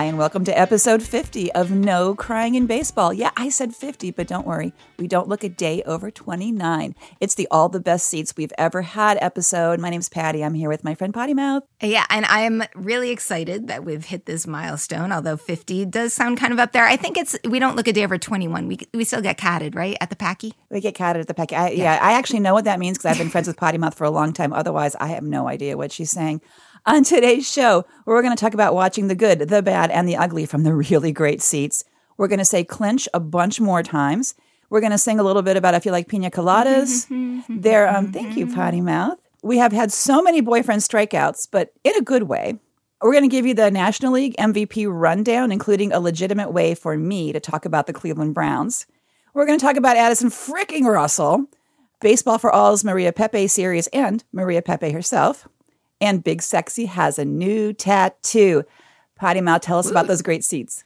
Hi, and welcome to episode 50 of No Crying in Baseball. Yeah, I said 50, but don't worry, we don't look a day over 29. It's the All the Best Seats We've Ever Had episode. My name's Patty. I'm here with my friend Potty Mouth. Yeah, and I am really excited that we've hit this milestone, although 50 does sound kind of up there. I think it's, we don't look a day over 21. We, we still get catted, right? At the Packy? We get catted at the Packy. I, yeah. yeah, I actually know what that means because I've been friends with Potty Mouth for a long time. Otherwise, I have no idea what she's saying. On today's show, we're going to talk about watching the good, the bad, and the ugly from the really great seats. We're going to say clinch a bunch more times. We're going to sing a little bit about I feel like pina coladas. there, um, thank you, Potty Mouth. We have had so many boyfriend strikeouts, but in a good way. We're going to give you the National League MVP rundown, including a legitimate way for me to talk about the Cleveland Browns. We're going to talk about Addison fricking Russell, Baseball for All's Maria Pepe series, and Maria Pepe herself. And Big Sexy has a new tattoo. Potty Mouth, tell us Ooh. about those great seats.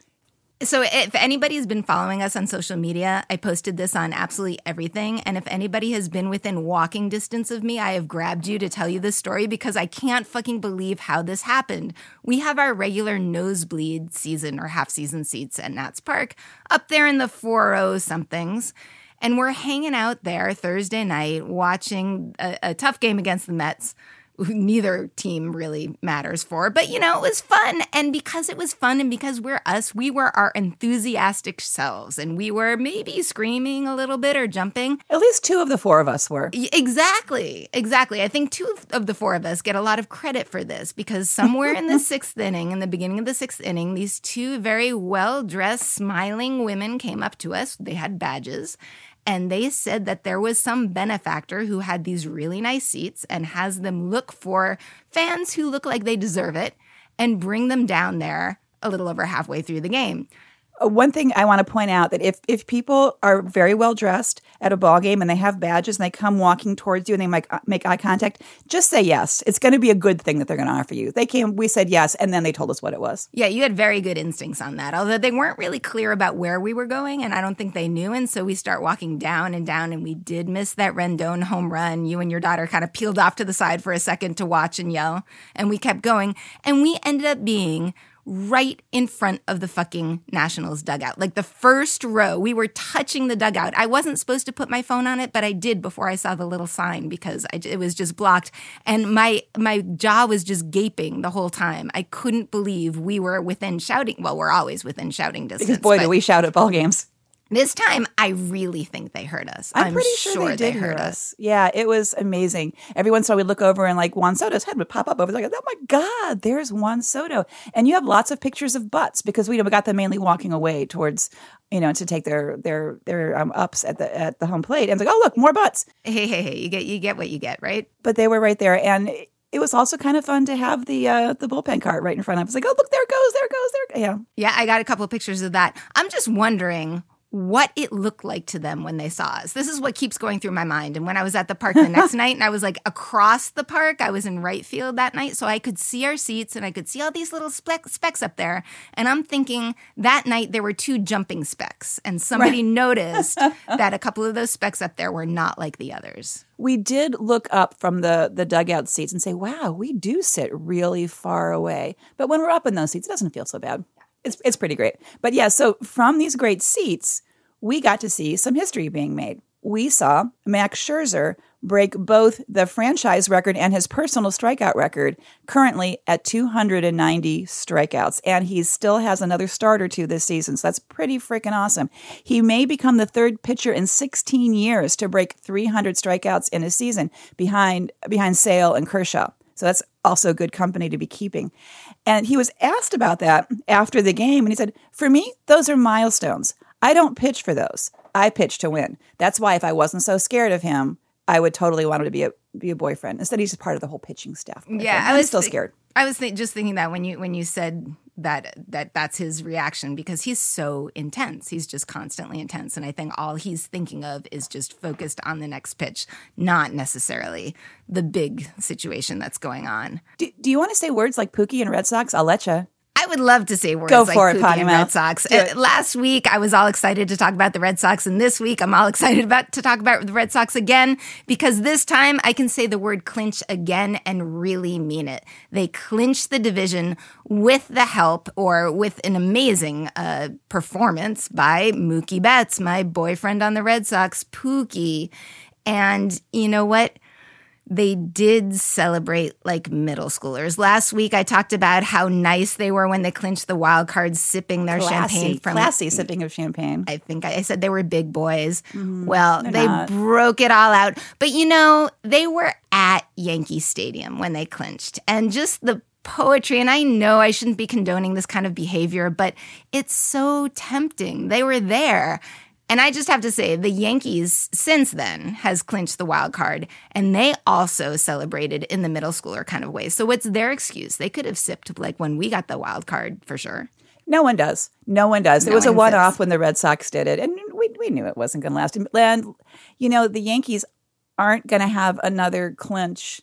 So, if anybody's been following us on social media, I posted this on absolutely everything. And if anybody has been within walking distance of me, I have grabbed you to tell you this story because I can't fucking believe how this happened. We have our regular nosebleed season or half season seats at Nats Park up there in the 4 somethings. And we're hanging out there Thursday night watching a, a tough game against the Mets neither team really matters for. But you know, it was fun. And because it was fun and because we're us, we were our enthusiastic selves and we were maybe screaming a little bit or jumping. At least two of the four of us were. Exactly. Exactly. I think two of the four of us get a lot of credit for this because somewhere in the sixth inning, in the beginning of the sixth inning, these two very well dressed, smiling women came up to us. They had badges and they said that there was some benefactor who had these really nice seats and has them look for fans who look like they deserve it and bring them down there a little over halfway through the game. Uh, one thing I want to point out that if if people are very well dressed at a ball game and they have badges and they come walking towards you and they make uh, make eye contact, just say yes. It's going to be a good thing that they're going to offer you. They came, we said yes, and then they told us what it was. Yeah, you had very good instincts on that. Although they weren't really clear about where we were going, and I don't think they knew. And so we start walking down and down, and we did miss that Rendon home run. You and your daughter kind of peeled off to the side for a second to watch and yell, and we kept going, and we ended up being right in front of the fucking Nationals dugout. Like the first row, we were touching the dugout. I wasn't supposed to put my phone on it, but I did before I saw the little sign because I, it was just blocked. And my my jaw was just gaping the whole time. I couldn't believe we were within shouting. Well, we're always within shouting distance. Because boy, do we shout at ball games. This time, I really think they heard us. I'm, I'm pretty sure, sure, they did they heard us. us. Yeah, it was amazing. Every once in a while, we'd look over and like Juan Soto's head would pop up over like, oh my God, there's Juan Soto. And you have lots of pictures of butts because we, we got them mainly walking away towards, you know, to take their their their um, ups at the at the home plate. And it's like, oh look, more butts. Hey, hey, hey, you get you get what you get, right? But they were right there, and it was also kind of fun to have the uh, the bullpen cart right in front of us. Like, oh look, there it goes, there it goes, there. Yeah, yeah. I got a couple of pictures of that. I'm just wondering what it looked like to them when they saw us. This is what keeps going through my mind. And when I was at the park the next night and I was like across the park, I was in right field that night. So I could see our seats and I could see all these little speck, specks up there. And I'm thinking that night there were two jumping specks. And somebody right. noticed that a couple of those specks up there were not like the others. We did look up from the, the dugout seats and say, wow, we do sit really far away. But when we're up in those seats, it doesn't feel so bad it's it's pretty great. But yeah, so from these great seats, we got to see some history being made. We saw Max Scherzer break both the franchise record and his personal strikeout record, currently at 290 strikeouts. And he still has another start or two this season. So that's pretty freaking awesome. He may become the third pitcher in 16 years to break 300 strikeouts in a season behind, behind Sale and Kershaw. So that's also good company to be keeping. And he was asked about that after the game, and he said, For me, those are milestones. I don't pitch for those. I pitch to win. That's why if I wasn't so scared of him, I would totally want him to be a be a boyfriend. Instead, he's just part of the whole pitching staff. Yeah, I was still th- scared. I was th- just thinking that when you when you said that that that's his reaction because he's so intense. He's just constantly intense, and I think all he's thinking of is just focused on the next pitch, not necessarily the big situation that's going on. Do, do you want to say words like Pookie and Red Sox? I'll let you. I would love to say words Go like for it, Potty and Red Sox. It. last week, I was all excited to talk about the Red Sox, and this week, I'm all excited about to talk about the Red Sox again because this time I can say the word clinch again and really mean it. They clinched the division with the help or with an amazing uh, performance by Mookie Betts, my boyfriend on the Red Sox, Pookie. And you know what? They did celebrate like middle schoolers. Last week I talked about how nice they were when they clinched the wild card, sipping their Classy, champagne from classy sipping of champagne. I think I said they were big boys. Mm-hmm. well, they not. broke it all out. But you know, they were at Yankee Stadium when they clinched. And just the poetry, and I know I shouldn't be condoning this kind of behavior, but it's so tempting. They were there. And I just have to say, the Yankees since then has clinched the wild card, and they also celebrated in the middle schooler kind of way. So what's their excuse? They could have sipped like when we got the wild card for sure. No one does. No one does. it No was a one off when the Red Sox did it, and we we knew it wasn't going to last. And you know, the Yankees aren't going to have another clinch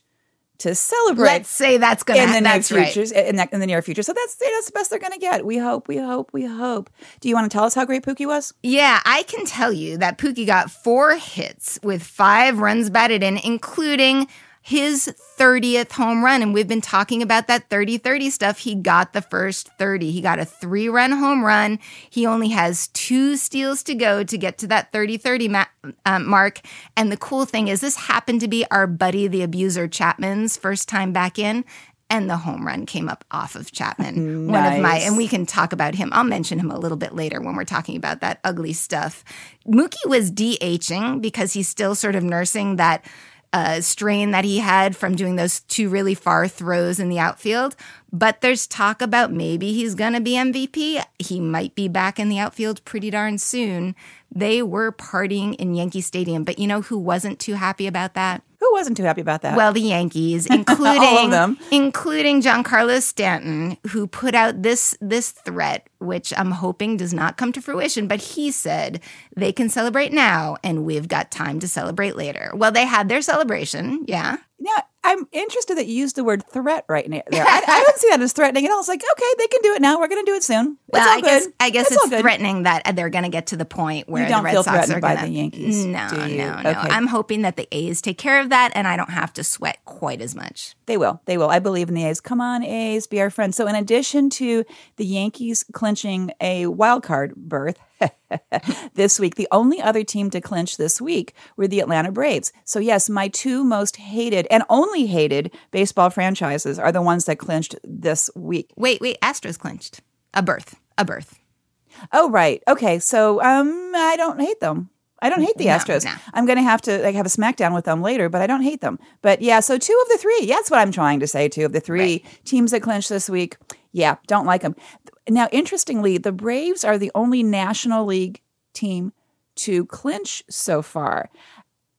to celebrate Let's say that's gonna in the near that's right. In, the, in the near future, so that's that's the best they're going to get. We hope. We hope. We hope. Do you want to tell us how great Pookie was? Yeah, I can tell you that Pookie got four hits with five runs batted in, including his 30th home run. And we've been talking about that 30 30 stuff. He got the first 30. He got a three run home run. He only has two steals to go to get to that 30 30 ma- um, mark. And the cool thing is, this happened to be our buddy, the abuser Chapman's first time back in. And the home run came up off of Chapman. One of my, and we can talk about him. I'll mention him a little bit later when we're talking about that ugly stuff. Mookie was DHing because he's still sort of nursing that uh, strain that he had from doing those two really far throws in the outfield. But there's talk about maybe he's going to be MVP. He might be back in the outfield pretty darn soon. They were partying in Yankee Stadium, but you know who wasn't too happy about that? Who wasn't too happy about that? Well, the Yankees, including them. including Giancarlo Stanton, who put out this this threat, which I'm hoping does not come to fruition. But he said they can celebrate now, and we've got time to celebrate later. Well, they had their celebration, yeah. Now, I'm interested that you used the word threat right now. There, I, I don't see that as threatening at all. It's like, okay, they can do it now. We're going to do it soon. It's Well, all I guess good. I guess it's, it's threatening that they're going to get to the point where the Red Sox are by gonna, the Yankees, No, no, no. Okay. I'm hoping that the A's take care of that, and I don't have to sweat quite as much. They will. They will. I believe in the A's. Come on, A's, be our friends. So, in addition to the Yankees clinching a wild card berth this week, the only other team to clinch this week were the Atlanta Braves. So, yes, my two most hated and only hated baseball franchises are the ones that clinched this week. Wait, wait. Astros clinched a berth, a berth. Oh, right. Okay. So, um, I don't hate them. I don't hate the No, Astros. no. I'm going to have to like have a smackdown with them later, but I don't hate them. But yeah, so two of the three. Yeah, that's what I'm trying to say. Two of the three teams that clinched this week. Yeah, don't like them. Now, interestingly, the Braves are the only National League team to clinch so far.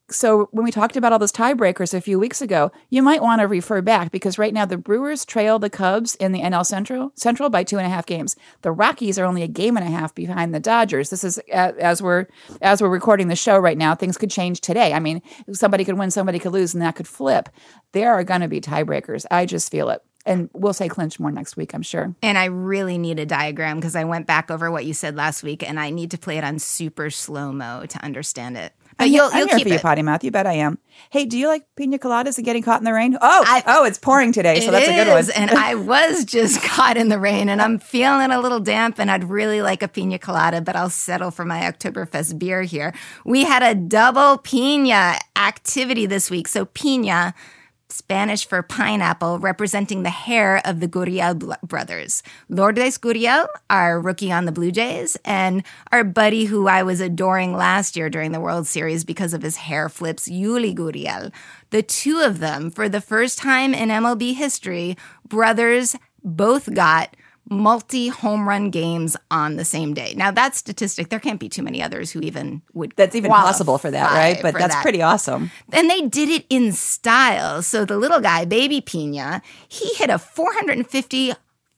So when we talked about all those tiebreakers a few weeks ago, you might want to refer back because right now the Brewers trail the Cubs in the NL Central Central by two and a half games. The Rockies are only a game and a half behind the Dodgers. This is as we're as we're recording the show right now. Things could change today. I mean, somebody could win, somebody could lose, and that could flip. There are going to be tiebreakers. I just feel it, and we'll say clinch more next week. I'm sure. And I really need a diagram because I went back over what you said last week, and I need to play it on super slow mo to understand it. But I'm, you'll, I'm you'll here keep for you, potty mouth. You bet I am. Hey, do you like pina coladas and getting caught in the rain? Oh, I- oh, it's pouring today, so It that's a good one. and I was just caught in the rain, and I'm feeling a little damp, and I'd really like a pina colada, but I'll settle for my Oktoberfest beer here. We had a double pina activity this week. So pina, Spanish for pineapple, representing the hair of the Gurriel brothers. Lourdes Gurriel, our rookie on the Blue Jays, and our buddy who I was adoring last year during the World Series because of his hair flips, Yuli Gurriel. The two of them, for the first time in MLB history, brothers both got multi home run games on the same day. Now that statistic, there can't be too many others who even would That's even possible for that, right? But that's that. pretty awesome. And they did it in style. So the little guy, Baby Pina, he hit a 450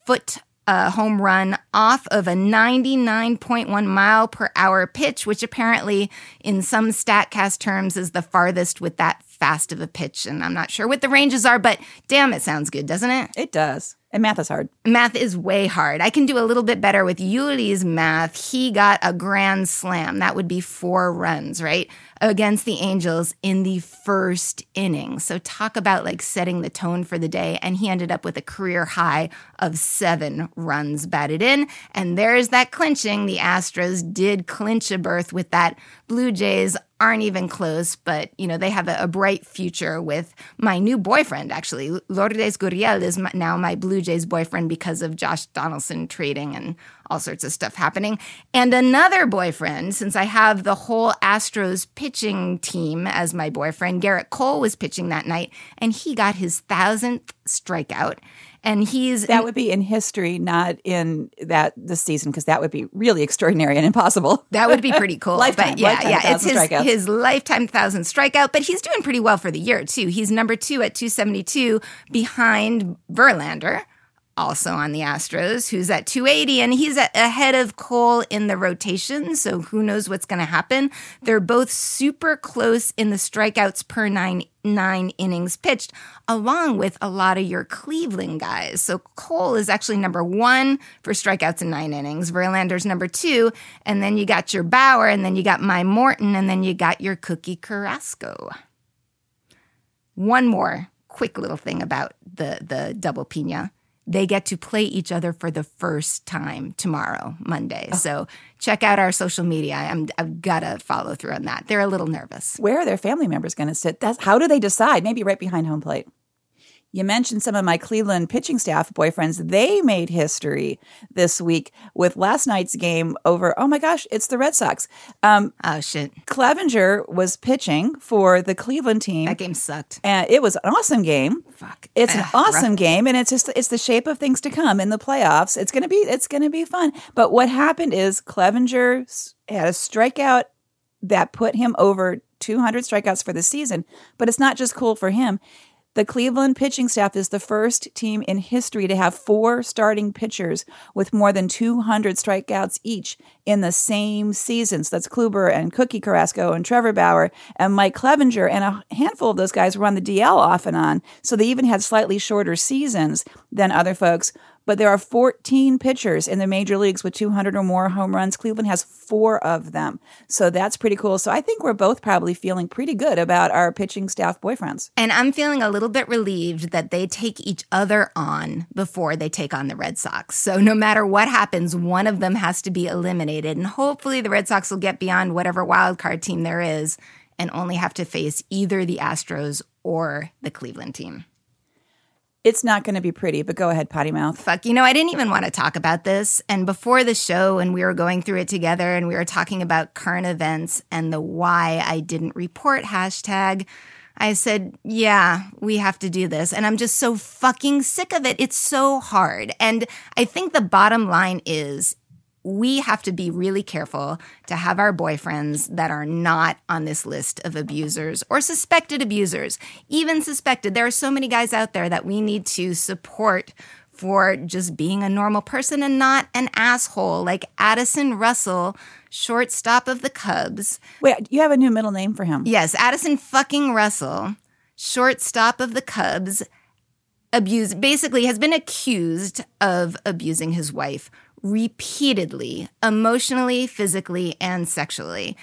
foot uh, home run off of a 99.1 mile per hour pitch, which apparently, in some StatCast terms, is the farthest with that fast of a pitch. And I'm not sure what the ranges are, but damn, it sounds good, doesn't it? It does. And math is hard. Math is way hard. I can do a little bit better with Yuli's math. He got a grand slam. That would be four runs, right? Against the Angels in the first inning. So talk about like setting the tone for the day. And he ended up with a career high of seven runs batted in. And there's that clinching. The Astros did clinch a berth with that Blue Jays aren't even close, but you know they have a, a, bright future with my new boyfriend. Actually, Lourdes Gurriel is my, now my Blue Jays boyfriend because of Josh Donaldson trading and all sorts of stuff happening. And another boyfriend, since I have the whole Astros pitching team as my boyfriend, Gerrit Cole was pitching that night, and he got his thousandth strikeout and he's that would be in history, not in that this season, because that would be really extraordinary and impossible. That would be pretty cool. lifetime, but yeah, lifetime yeah, it's his, strikeouts. his lifetime thousand strikeout. But he's doing pretty well for the year too. He's number two at 272 behind Verlander also on the Astros, who's at 280, and he's ahead of Cole in the rotation. So who knows what's going to happen? They're both super close in the strikeouts per nine nine innings pitched, along with a lot of your Cleveland guys. So Cole is actually number one for strikeouts in nine innings. Verlander's number two, and then you got your Bauer, and then you got my Morton, and then you got your Cookie Carrasco. One more quick little thing about the the double pina they get to play each other for the first time tomorrow, Monday. Oh. So check out our social media. I'm, I've got to follow through on that. They're a little nervous. Where are their family members going to sit? That's, how do they decide? Maybe right behind home plate. You mentioned some of my Cleveland pitching staff boyfriends. They made history this week with last night's game over. Oh my gosh, it's the Red Sox. Um, oh shit! Clevinger was pitching for the Cleveland team. That game sucked, and it was an awesome game. Fuck, it's an awesome rough. game, and it's just it's the shape of things to come in the playoffs. It's gonna be it's gonna be fun. But what happened is Clevinger had a strikeout that put him over 200 strikeouts for the season. But it's not just cool for him. The Cleveland pitching staff is the first team in history to have four starting pitchers with more than 200 strikeouts each in the same season. So that's Kluber and Cookie Carrasco and Trevor Bauer and Mike Clevinger. And a handful of those guys were on the DL off and on. So they even had slightly shorter seasons than other folks but there are 14 pitchers in the major leagues with 200 or more home runs. Cleveland has four of them. So that's pretty cool. So I think we're both probably feeling pretty good about our pitching staff boyfriends. And I'm feeling a little bit relieved that they take each other on before they take on the Red Sox. So no matter what happens, one of them has to be eliminated. And hopefully the Red Sox will get beyond whatever wild card team there is and only have to face either the Astros or the Cleveland team. It's not going to be pretty, but go ahead, potty mouth. Fuck. You know, I didn't even want to talk about this. And before the show, and we were going through it together, and we were talking about current events and the why I didn't report hashtag, I said, yeah, we have to do this. And I'm just so fucking sick of it. It's so hard. And I think the bottom line is we have to be really careful to have our boyfriends that are not on this list of abusers or suspected abusers, even suspected. There are so many guys out there that we need to support for just being a normal person and not an asshole like Addison Russell, shortstop of the Cubs. Wait, you have a new middle name for him? Yes, Addison fucking Russell, shortstop of the Cubs, abused basically has been accused of abusing his wife repeatedly, emotionally, physically, and sexually.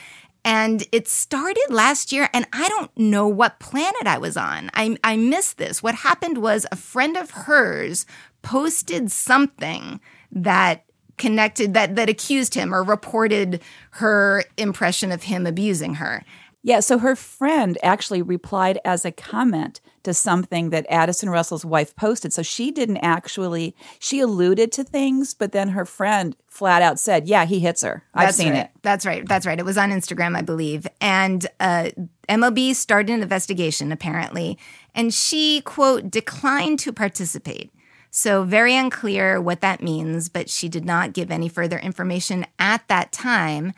And it started last year, and I don't know what planet I was on. I, I missed this. What happened was a friend of hers posted something that connected that that accused him or reported her impression of him abusing her. Yeah, so her friend actually replied as a comment to something that Addison Russell's wife posted. So she didn't actually, she alluded to things, but then her friend flat out said, Yeah, he hits her. I've That's seen right. it. That's right. That's right. It was on Instagram, I believe. And uh, MLB started an investigation, apparently. And she, quote, declined to participate. So, very unclear what that means, but she did not give any further information at that time.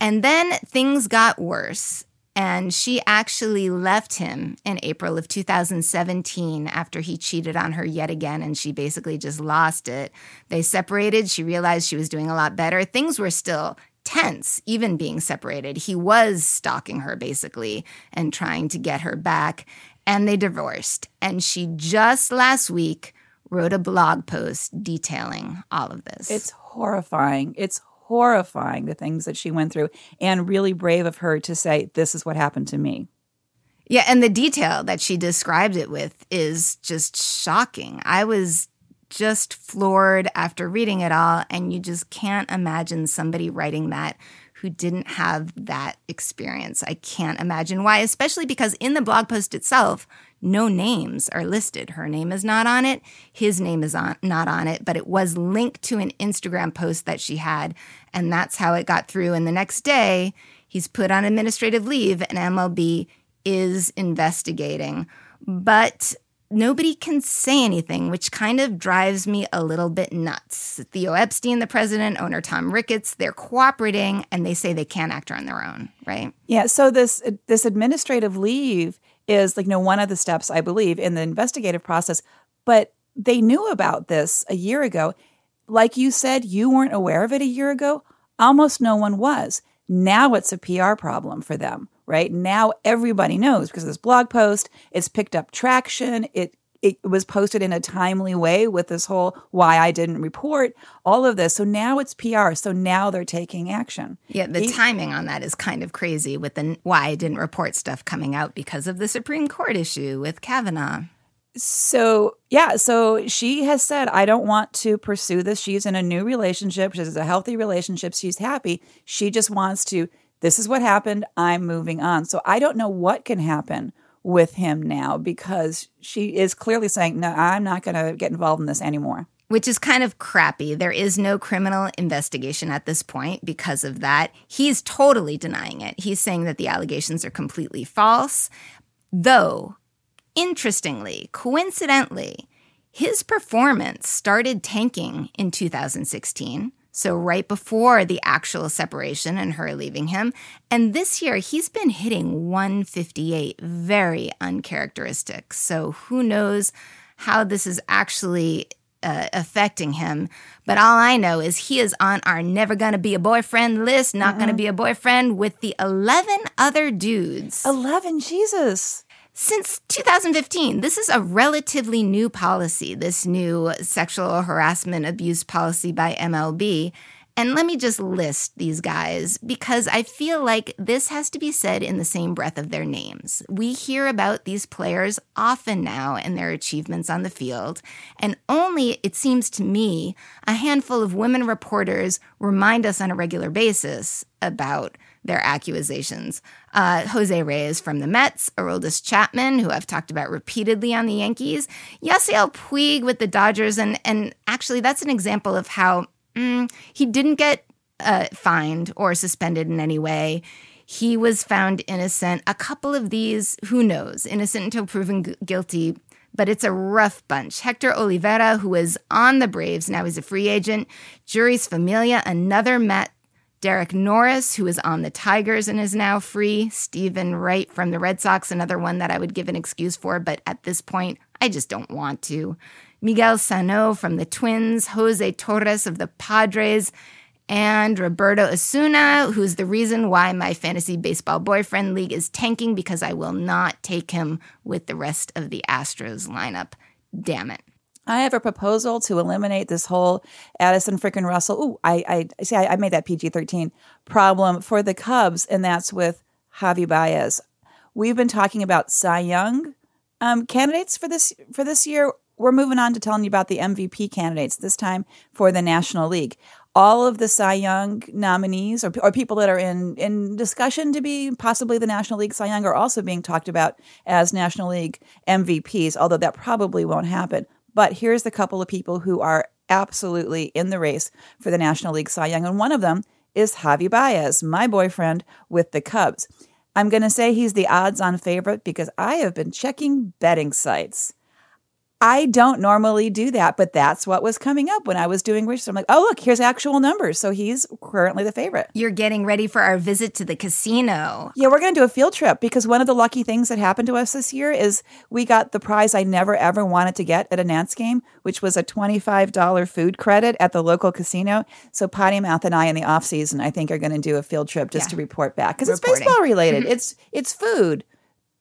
And then things got worse. And she actually left him in April of 2017 after he cheated on her yet again. And she basically just lost it. They separated. She realized she was doing a lot better. Things were still tense, even being separated. He was stalking her basically and trying to get her back. And they divorced. And she just last week wrote a blog post detailing all of this. It's horrifying. It's horrifying the things that she went through, and really brave of her to say, This is what happened to me. Yeah, and the detail that she described it with is just shocking. I was just floored after reading it all, and you just can't imagine somebody writing that who didn't have that experience. I can't imagine why, especially because in the blog post itself, no names are listed. Her name is not on it, his name is on, not on it, but it was linked to an Instagram post that she had, and that's how it got through. And the next day, he's put on administrative leave, and MLB is investigating. But nobody can say anything, which kind of drives me a little bit nuts. Theo Epstein, the president, owner Tom Ricketts, they're cooperating and they say they can't act on their own, right? Yeah. So this this administrative leave is like you know one of the steps I believe in the investigative process, but they knew about this a year ago. Like you said, you weren't aware of it a year ago. Almost no one was. Now it's a PR problem for them right? Now everybody knows because of this blog post. It's picked up traction. It it was posted in a timely way with this whole why I didn't report, all of this. So now it's PR. So now they're taking action. Yeah, the he, timing on that is kind of crazy with the why I didn't report stuff coming out because of the Supreme Court issue with Kavanaugh. So, yeah, so she has said, I don't want to pursue this. She's in a new relationship. She's a healthy relationship. She's happy. She just wants to this is what happened. I'm moving on. So I don't know what can happen with him now because she is clearly saying, no, I'm not going to get involved in this anymore. Which is kind of crappy. There is no criminal investigation at this point because of that. He's totally denying it. He's saying that the allegations are completely false. Though, interestingly, coincidentally, his performance started tanking in 2016 so, right before the actual separation and her leaving him. And this year, he's been hitting 158, very uncharacteristic. So, who knows how this is actually uh, affecting him. But all I know is he is on our never gonna be a boyfriend list, not mm gonna be a boyfriend with the 11 other dudes. 11, Jesus since 2015. This is a relatively new policy, this new sexual harassment abuse policy by MLB. And let me just list these guys because I feel like this has to be said in the same breath of their names. We hear about these players often now and their achievements on the field, and only, it seems to me, a handful of women reporters remind us on a regular basis about their accusations. Uh, Jose Reyes from the Mets, Aroldis Chapman, who I've talked about repeatedly on the Yankees, Yasiel Puig with the Dodgers, and and actually that's an example of how mm, he didn't get uh, fined or suspended in any way. He was found innocent. A couple of these, who knows, innocent until proven gu- guilty. But it's a rough bunch. Hector Olivera, who was on the Braves, now he's a free agent. Jeurys Familia, another Met Derek Norris, who is on the Tigers and is now free. Steven Wright from the Red Sox, another one that I would give an excuse for, but at this point, I just don't want to. Miguel Sano from the Twins, Jose Torres of the Padres, and Roberto Osuna, who's the reason why my fantasy baseball boyfriend league is tanking because I will not take him with the rest of the Astros lineup. Damn it. I have a proposal to eliminate this whole Addison freaking Russell. Ooh, I, I see. I, I made that PG thirteen problem for the Cubs, and that's with Javi Baez. We've been talking about Cy Young um, candidates for this for this year. We're moving on to telling you about the MVP candidates this time for the National League. All of the Cy Young nominees, or, or people that are in in discussion to be possibly the National League Cy Young, are also being talked about as National League MVPs. Although that probably won't happen. But here's the couple of people who are absolutely in the race for the National League Cy Young. And one of them is Javi Baez, my boyfriend with the Cubs. I'm going to say he's the odds on favorite because I have been checking betting sites. I don't normally do that, but that's what was coming up when I was doing research. I'm like, oh, look, here's actual numbers. So he's currently the favorite. You're getting ready for our visit to the casino. Yeah, we're going to do a field trip because one of the lucky things that happened to us this year is we got the prize I never ever wanted to get at a Nats game, which was a $25 food credit at the local casino. So Potty Mouth and I in the off season, I think, are going to do a field trip just yeah. to report back because it's baseball related. It's it's food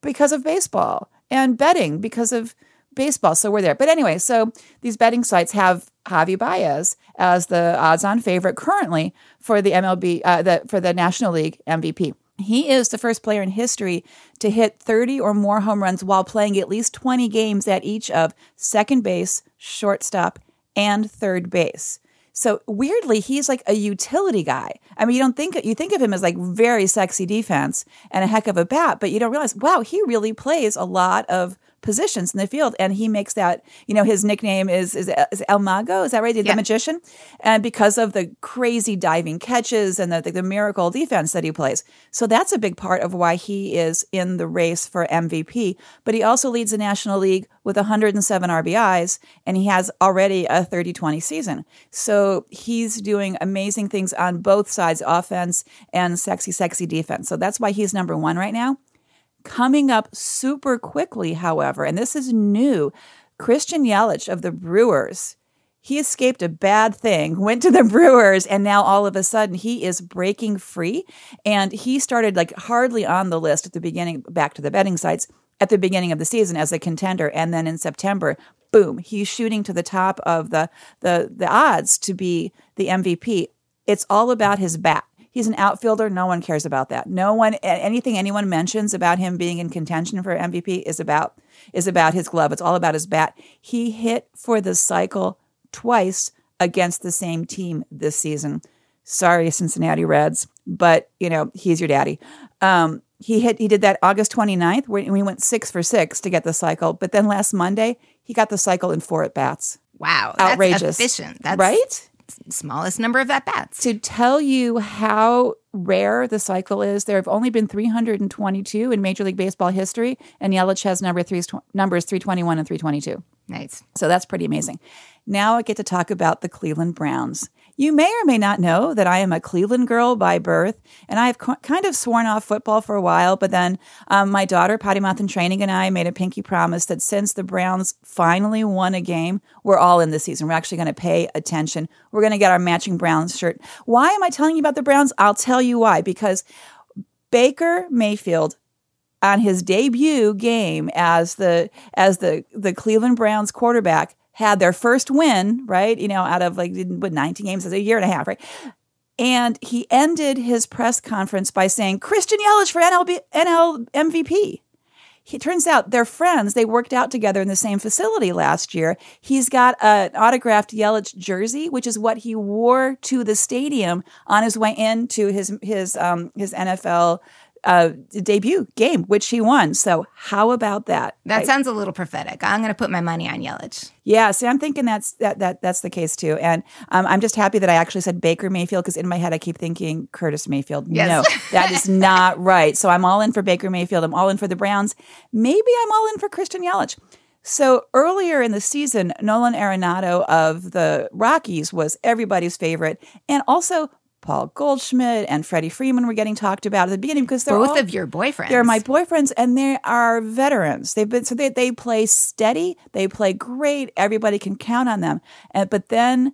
because of baseball and betting because of baseball. So we're there. But anyway, so these betting sites have Javi Baez as the odds-on favorite currently for the MLB, uh, the, for the National League MVP. He is the first player in history to hit 30 or more home runs while playing at least 20 games at each of second base, shortstop, and third base. So weirdly, he's like a utility guy. I mean, you don't think you think of him as like very sexy defense and a heck of a bat, but you don't realize, wow, he really plays a lot of positions in the field, and he makes that. You know, his nickname is is, is El Mago. Is that right? The, Yeah. the magician, and because of the crazy diving catches and the, the the miracle defense that he plays. So that's a big part of why he is in the race for MVP. But he also leads the National League with 107 RBIs, and he has already a 30-20 season. So he's doing amazing things on both sides, offense and sexy, sexy defense. So that's why he's number one right now. Coming up super quickly, however, and this is new, Christian Yelich of the Brewers. He escaped a bad thing, went to the Brewers, and now all of a sudden he is breaking free. And he started like hardly on the list at the beginning, back to the betting sites at the beginning of the season as a contender. And then in September, boom, he's shooting to the top of the the the odds to be the MVP. It's all about his bat. He's an outfielder. No one cares about that. No one anything anyone mentions about him being in contention for MVP is about is about his glove. It's all about his bat. He hit for the cycle twice against the same team this season. Sorry, Cincinnati Reds, but you know, he's your daddy. Um, he hit he did that August 29th where we went 6 for 6 to get the cycle, but then last Monday, he got the cycle in four at bats. Wow, that's Outrageous. efficient. That's right? Smallest number of at bats. to tell you how rare the cycle is, there have only been 322 in Major League Baseball history, and Yelich has number three, numbers 321 and 322. Nice. So that's pretty amazing. Now I get to talk about the Cleveland Browns. You may or may not know that I am a Cleveland girl by birth, and I've co- kind of sworn off football for a while. But then um, my daughter, Potty Mouth and Training, and I made a pinky promise that since the Browns finally won a game, we're all in this season. We're actually going to pay attention. We're going to get our matching Browns shirt. Why am I telling you about the Browns? I'll tell you why. Because Baker Mayfield on his debut game as the as the the Cleveland Browns quarterback had their first win, right? You know, out of like what 19 games, it's a year and a half, right? And he ended his press conference by saying, "Christian Yelich for NLB, NL MVP." It turns out they're friends. They worked out together in the same facility last year. He's got an autographed Yelich jersey, which is what he wore to the stadium on his way into his his um, his NFL uh, debut game, which he won. So how about that? That sounds a little prophetic. I'm going to put my money on Yelich. Yeah, see, I'm thinking that's that that that's the case too, and um, I'm just happy that I actually said Baker Mayfield because in my head I keep thinking Curtis Mayfield. Yes. No, that is not right. So I'm all in for Baker Mayfield. I'm all in for the Browns. Maybe I'm all in for Christian Yelich. So earlier in the season, Nolan Arenado of the Rockies was everybody's favorite, and also Paul Goldschmidt and Freddie Freeman were getting talked about at the beginning because they're Both all, of your boyfriends. they're my boyfriends, and they are veterans. They've been so they they play steady. They play great. Everybody can count on them. And but then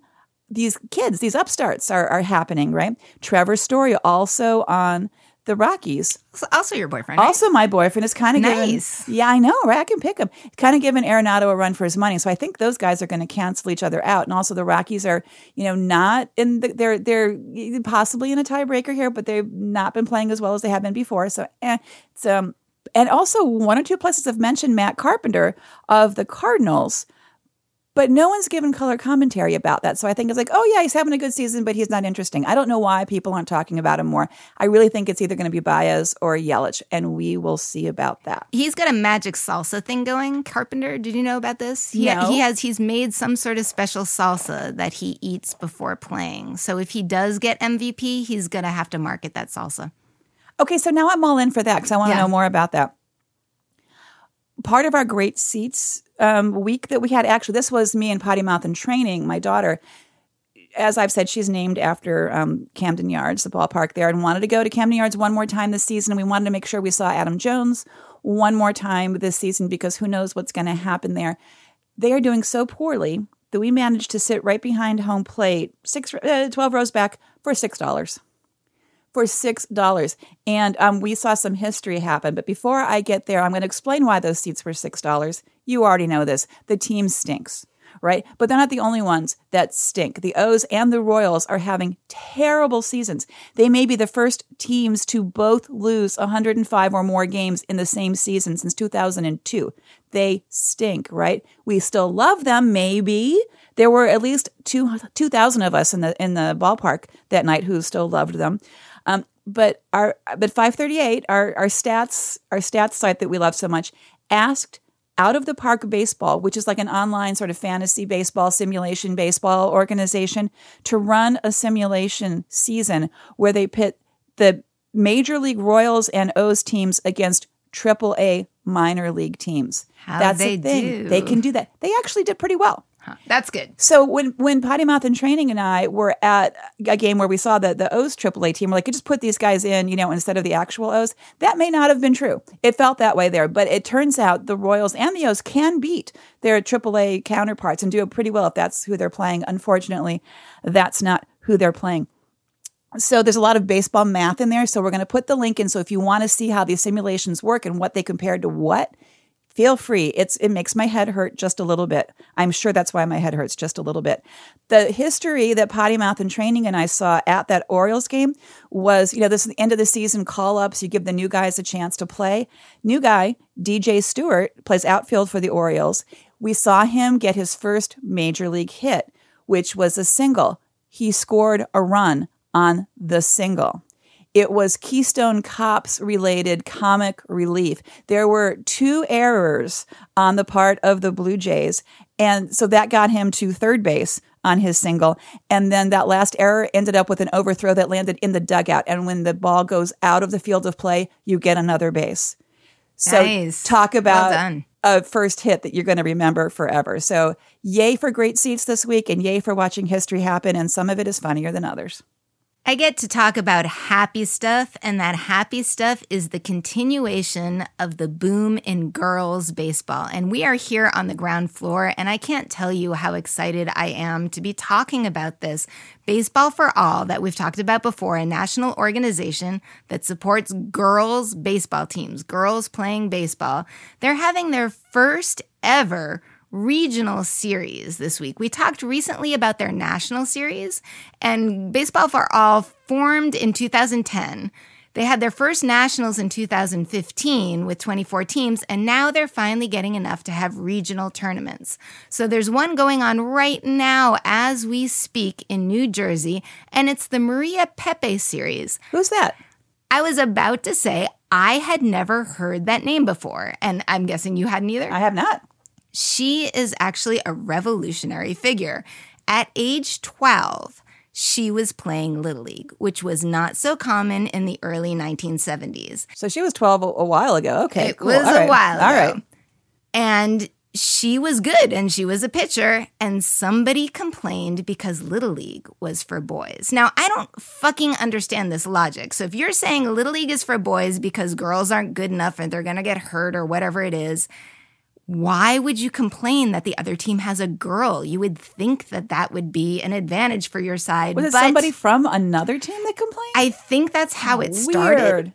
these kids, these upstarts, are are happening. Right. Trevor Story also on the Rockies. also your boyfriend. Right? Also, my boyfriend is kind of Nice. giving. Yeah, I know, right? I can pick him. Kind of giving Arenado a run for his money. So I think those guys are going to cancel each other out. And also, the Rockies are, you know, not in. The, they're they're possibly in a tiebreaker here, but they've not been playing as well as they have been before. So eh, it's um. And also, one or two places have mentioned Matt Carpenter of the Cardinals. But no one's given color commentary about that. So I think it's like, oh, yeah, he's having a good season, but he's not interesting. I don't know why people aren't talking about him more. I really think it's either going to be Baez or Yelich, and we will see about that. He's got a magic salsa thing going. Carpenter, did you know about this? He, No. he has he's made some sort of special salsa that he eats before playing. So if he does get MVP, he's gonna have to market that salsa. Okay, so now I'm all in for that because I want to Yeah. know more about that. Part of our great seats um, week that we had, actually, this was me and Potty Mouth and Training, my daughter. As I've said, she's named after um, Camden Yards, the ballpark there, and wanted to go to Camden Yards one more time this season. We wanted to make sure we saw Adam Jones one more time this season because who knows what's going to happen there. They are doing so poorly that we managed to sit right behind home plate, six, uh, 12 rows back for $6 for six dollars. And um, we saw some history happen. But before I get there, I'm going to explain why those seats were six dollars. You already know this. The team stinks, right? But they're not the only ones that stink. The O's and the Royals are having terrible seasons. They may be the first teams to both lose 105 or more games in the same season since 2002. They stink, right? We still love them, maybe. There were at least two 2,000 of us in the in the ballpark that night who still loved them. Um, but our but 538, our our stats our stats site that we love so much, asked out of the park baseball, which is like an online sort of fantasy baseball, simulation baseball organization, to run a simulation season where they pit the Major League Royals and O's teams against Triple A minor league teams. How That's they the thing. do. They can do that. They actually did pretty well. That's good. So when when Potty Mouth and Training and I were at a game where we saw that the O's AAA team, we're like, you just put these guys in, you know, instead of the actual O's. That may not have been true. It felt that way there, but it turns out the Royals and the O's can beat their AAA counterparts and do it pretty well if that's who they're playing. Unfortunately, that's not who they're playing. So there's a lot of baseball math in there. So we're going to put the link in. So if you want to see how these simulations work and what they compared to what, feel free. It's it makes my head hurt just a little bit. I'm sure that's why my head hurts just a little bit. The history that Potty Mouth and Training and I saw at that Orioles game was, you know, this is the end of the season call ups. You give the new guys a chance to play. New guy, DJ Stewart, plays outfield for the Orioles. We saw him get his first major league hit, which was a single. He scored a run on the single. It was Keystone Cops related comic relief. There were two errors on the part of the Blue Jays. And so that got him to third base on his single. And then that last error ended up with an overthrow that landed in the dugout. And when the ball goes out of the field of play, you get another base. So nice. talk about well a first hit that you're going to remember forever. So yay for great seats this week and yay for watching history happen. And some of it is funnier than others. I get to talk about happy stuff, and that happy stuff is the continuation of the boom in girls baseball. And we are here on the ground floor, and I can't tell you how excited I am to be talking about this. Baseball for All, that we've talked about before, a national organization that supports girls baseball teams, girls playing baseball. They're having their first ever regional series this week. We talked recently about their national series, and Baseball for All formed in 2010. They had their first nationals in 2015 with 24 teams, and now they're finally getting enough to have regional tournaments. So there's one going on right now as we speak in New Jersey, and it's the Maria Pepe series. Who's that? I was about to say I had never heard that name before, and I'm guessing you hadn't either. I have not. She is actually a revolutionary figure. At age 12, she was playing Little League, which was not so common in the early 1970s. So she was 12 a, while ago. Okay. It cool. was All a right. while ago. All right. And she was good and she was a pitcher, and somebody complained because Little League was for boys. Now, I don't fucking understand this logic. So if you're saying Little League is for boys because girls aren't good enough and they're gonna get hurt or whatever it is, why would you complain that the other team has a girl? You would think that that would be an advantage for your side. Was it somebody from another team that complained? I think that's how it started. Weird.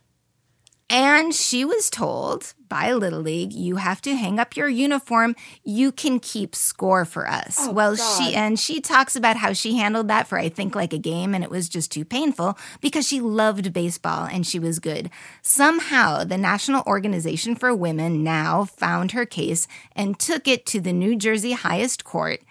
And she was told by Little League, you have to hang up your uniform. You can keep score for us. Oh, well, God. she and she talks about how she handled that for I think like a game and it was just too painful because she loved baseball and she was good. Somehow, the National Organization for Women now found her case and took it to the New Jersey highest court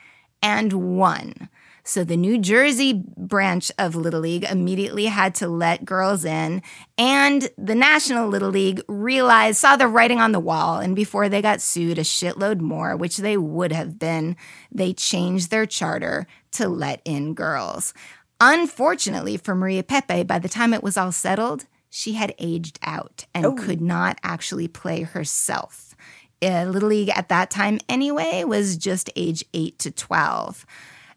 and won. So the New Jersey branch of Little League immediately had to let girls in, and the National Little League realized, saw the writing on the wall, and before they got sued a shitload more, which they would have been, they changed their charter to let in girls. Unfortunately for Maria Pepe, by the time it was all settled, she had aged out and could not actually play herself. Uh, Little League at that time, anyway, was just age 8 to 12.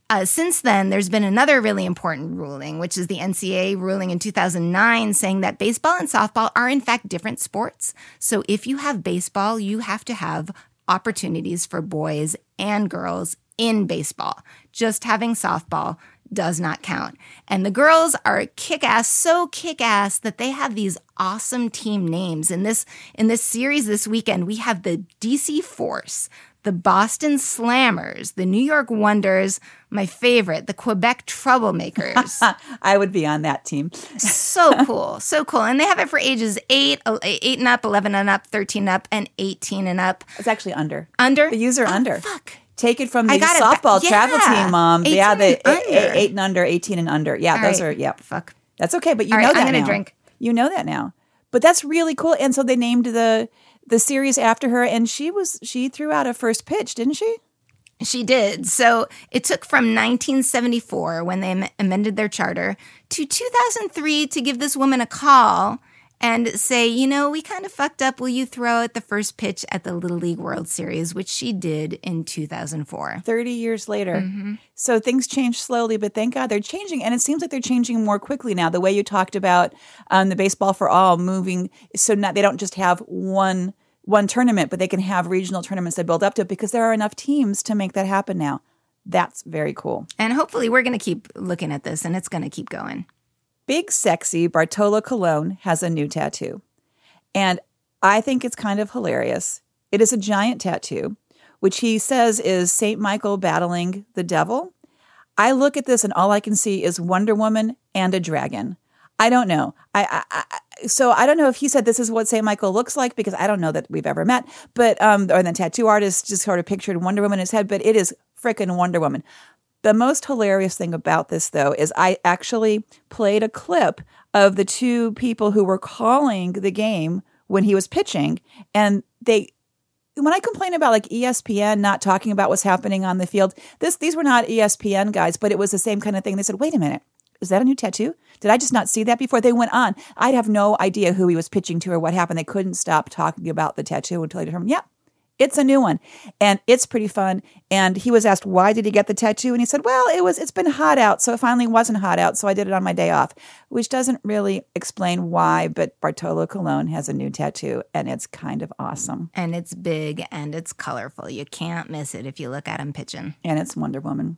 Uh, since then, there's been another really important ruling, which is the NCAA ruling in 2009 saying that baseball and softball are, in fact, different sports. So if you have baseball, you have to have opportunities for boys and girls in baseball. Just having softball does not count. And the girls are kick ass, so kick ass that they have these awesome team names. In this in this series this weekend, we have the DC Force, the Boston Slammers, the New York Wonders, my favorite, the Quebec Troublemakers. I would be on that team. so cool. So cool. And they have it for ages 8, 8 and up, 11 and up, 13 up, and 18 and up. It's actually under. Under? The user Oh, under. Fuck. Take it from the softball back. travel team, mom. 18 Yeah, the and eight, and under, 18 and under. Yeah, All those right. are, yeah. Fuck. That's okay, but you All know right, that I'm gonna now. drink. You know that now. But that's really cool. And so they named the the series after her, and she was she threw out a first pitch, didn't she? She did. So it took from 1974, when they am- amended their charter, to 2003 to give this woman a call and say, you know, we kind of fucked up. Will you throw out the first pitch at the Little League World Series, which she did in 2004? 30 years later. Mm-hmm. So things change slowly, but thank God they're changing. And it seems like they're changing more quickly now. The way you talked about um, the baseball for all moving, so not, they don't just have one one tournament, but they can have regional tournaments that build up to it because there are enough teams to make that happen now. That's very cool. And hopefully, we're going to keep looking at this and it's going to keep going. Big sexy Bartolo Colon has a new tattoo. And I think it's kind of hilarious. It is a giant tattoo, which he says is St. Michael battling the devil. I look at this and all I can see is Wonder Woman and a dragon. I don't know. I, I, I so I don't know if he said this is what St. Michael looks like because I don't know that we've ever met, but um, or the tattoo artist just sort of pictured Wonder Woman in his head, but it is frickin' Wonder Woman. The most hilarious thing about this, though, is I actually played a clip of the two people who were calling the game when he was pitching, and they when I complain about like ESPN not talking about what's happening on the field, this these were not ESPN guys, but it was the same kind of thing. They said, "Wait a minute, is that a new tattoo? Did I just not see that before?" They went on. I'd have no idea who he was pitching to or what happened. They couldn't stop talking about the tattoo until they determined, "Yeah, it's a new one, and it's pretty fun." And he was asked, "Why did he get the tattoo?" And he said, "Well, it was it's been hot out, so it finally wasn't hot out, so I did it on my day off," which doesn't really explain why. But Bartolo Colon has a new tattoo, and it's kind of awesome. And it's big and it's colorful. You can't miss it if you look at him pitching. and it's Wonder Woman.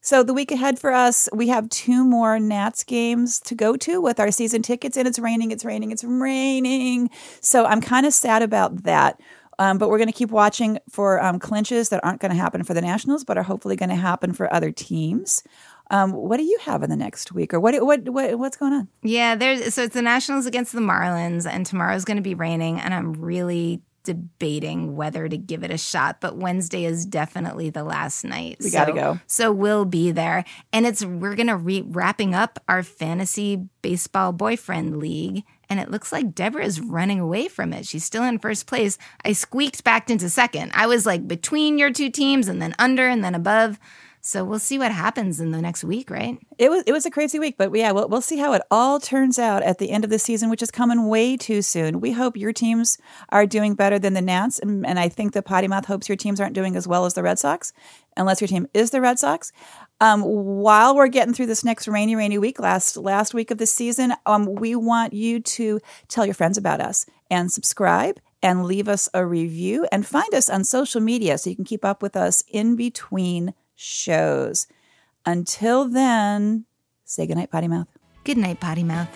So the week ahead for us, we have two more Nats games to go to with our season tickets, and it's raining, it's raining, it's raining. So I'm kind of sad about that. Um, but we're going to keep watching for um, clinches that aren't going to happen for the Nationals, but are hopefully going to happen for other teams. Um, what do you have in the next week, or what? What? what what's going on? Yeah, there's so it's the Nationals against the Marlins, and tomorrow's going to be raining, and I'm really debating whether to give it a shot. But Wednesday is definitely the last night. We gotta go. So we'll be there, and it's we're gonna re wrapping up our fantasy baseball boyfriend league. And it looks like Deborah is running away from it. She's still in first place. I squeaked back into second. I was like between your two teams and then under and then above. So we'll see what happens in the next week, right? It was it was a crazy week, but yeah, we'll, we'll see how it all turns out at the end of the season, which is coming way too soon. We hope your teams are doing better than the Nats, and, and I think the Potty Mouth hopes your teams aren't doing as well as the Red Sox, unless your team is the Red Sox. Um, while we're getting through this next rainy, rainy week, last last week of the season, um, we want you to tell your friends about us and subscribe and leave us a review and find us on social media so you can keep up with us in between shows. Until then, say goodnight, Potty Mouth. Good night, Potty Mouth.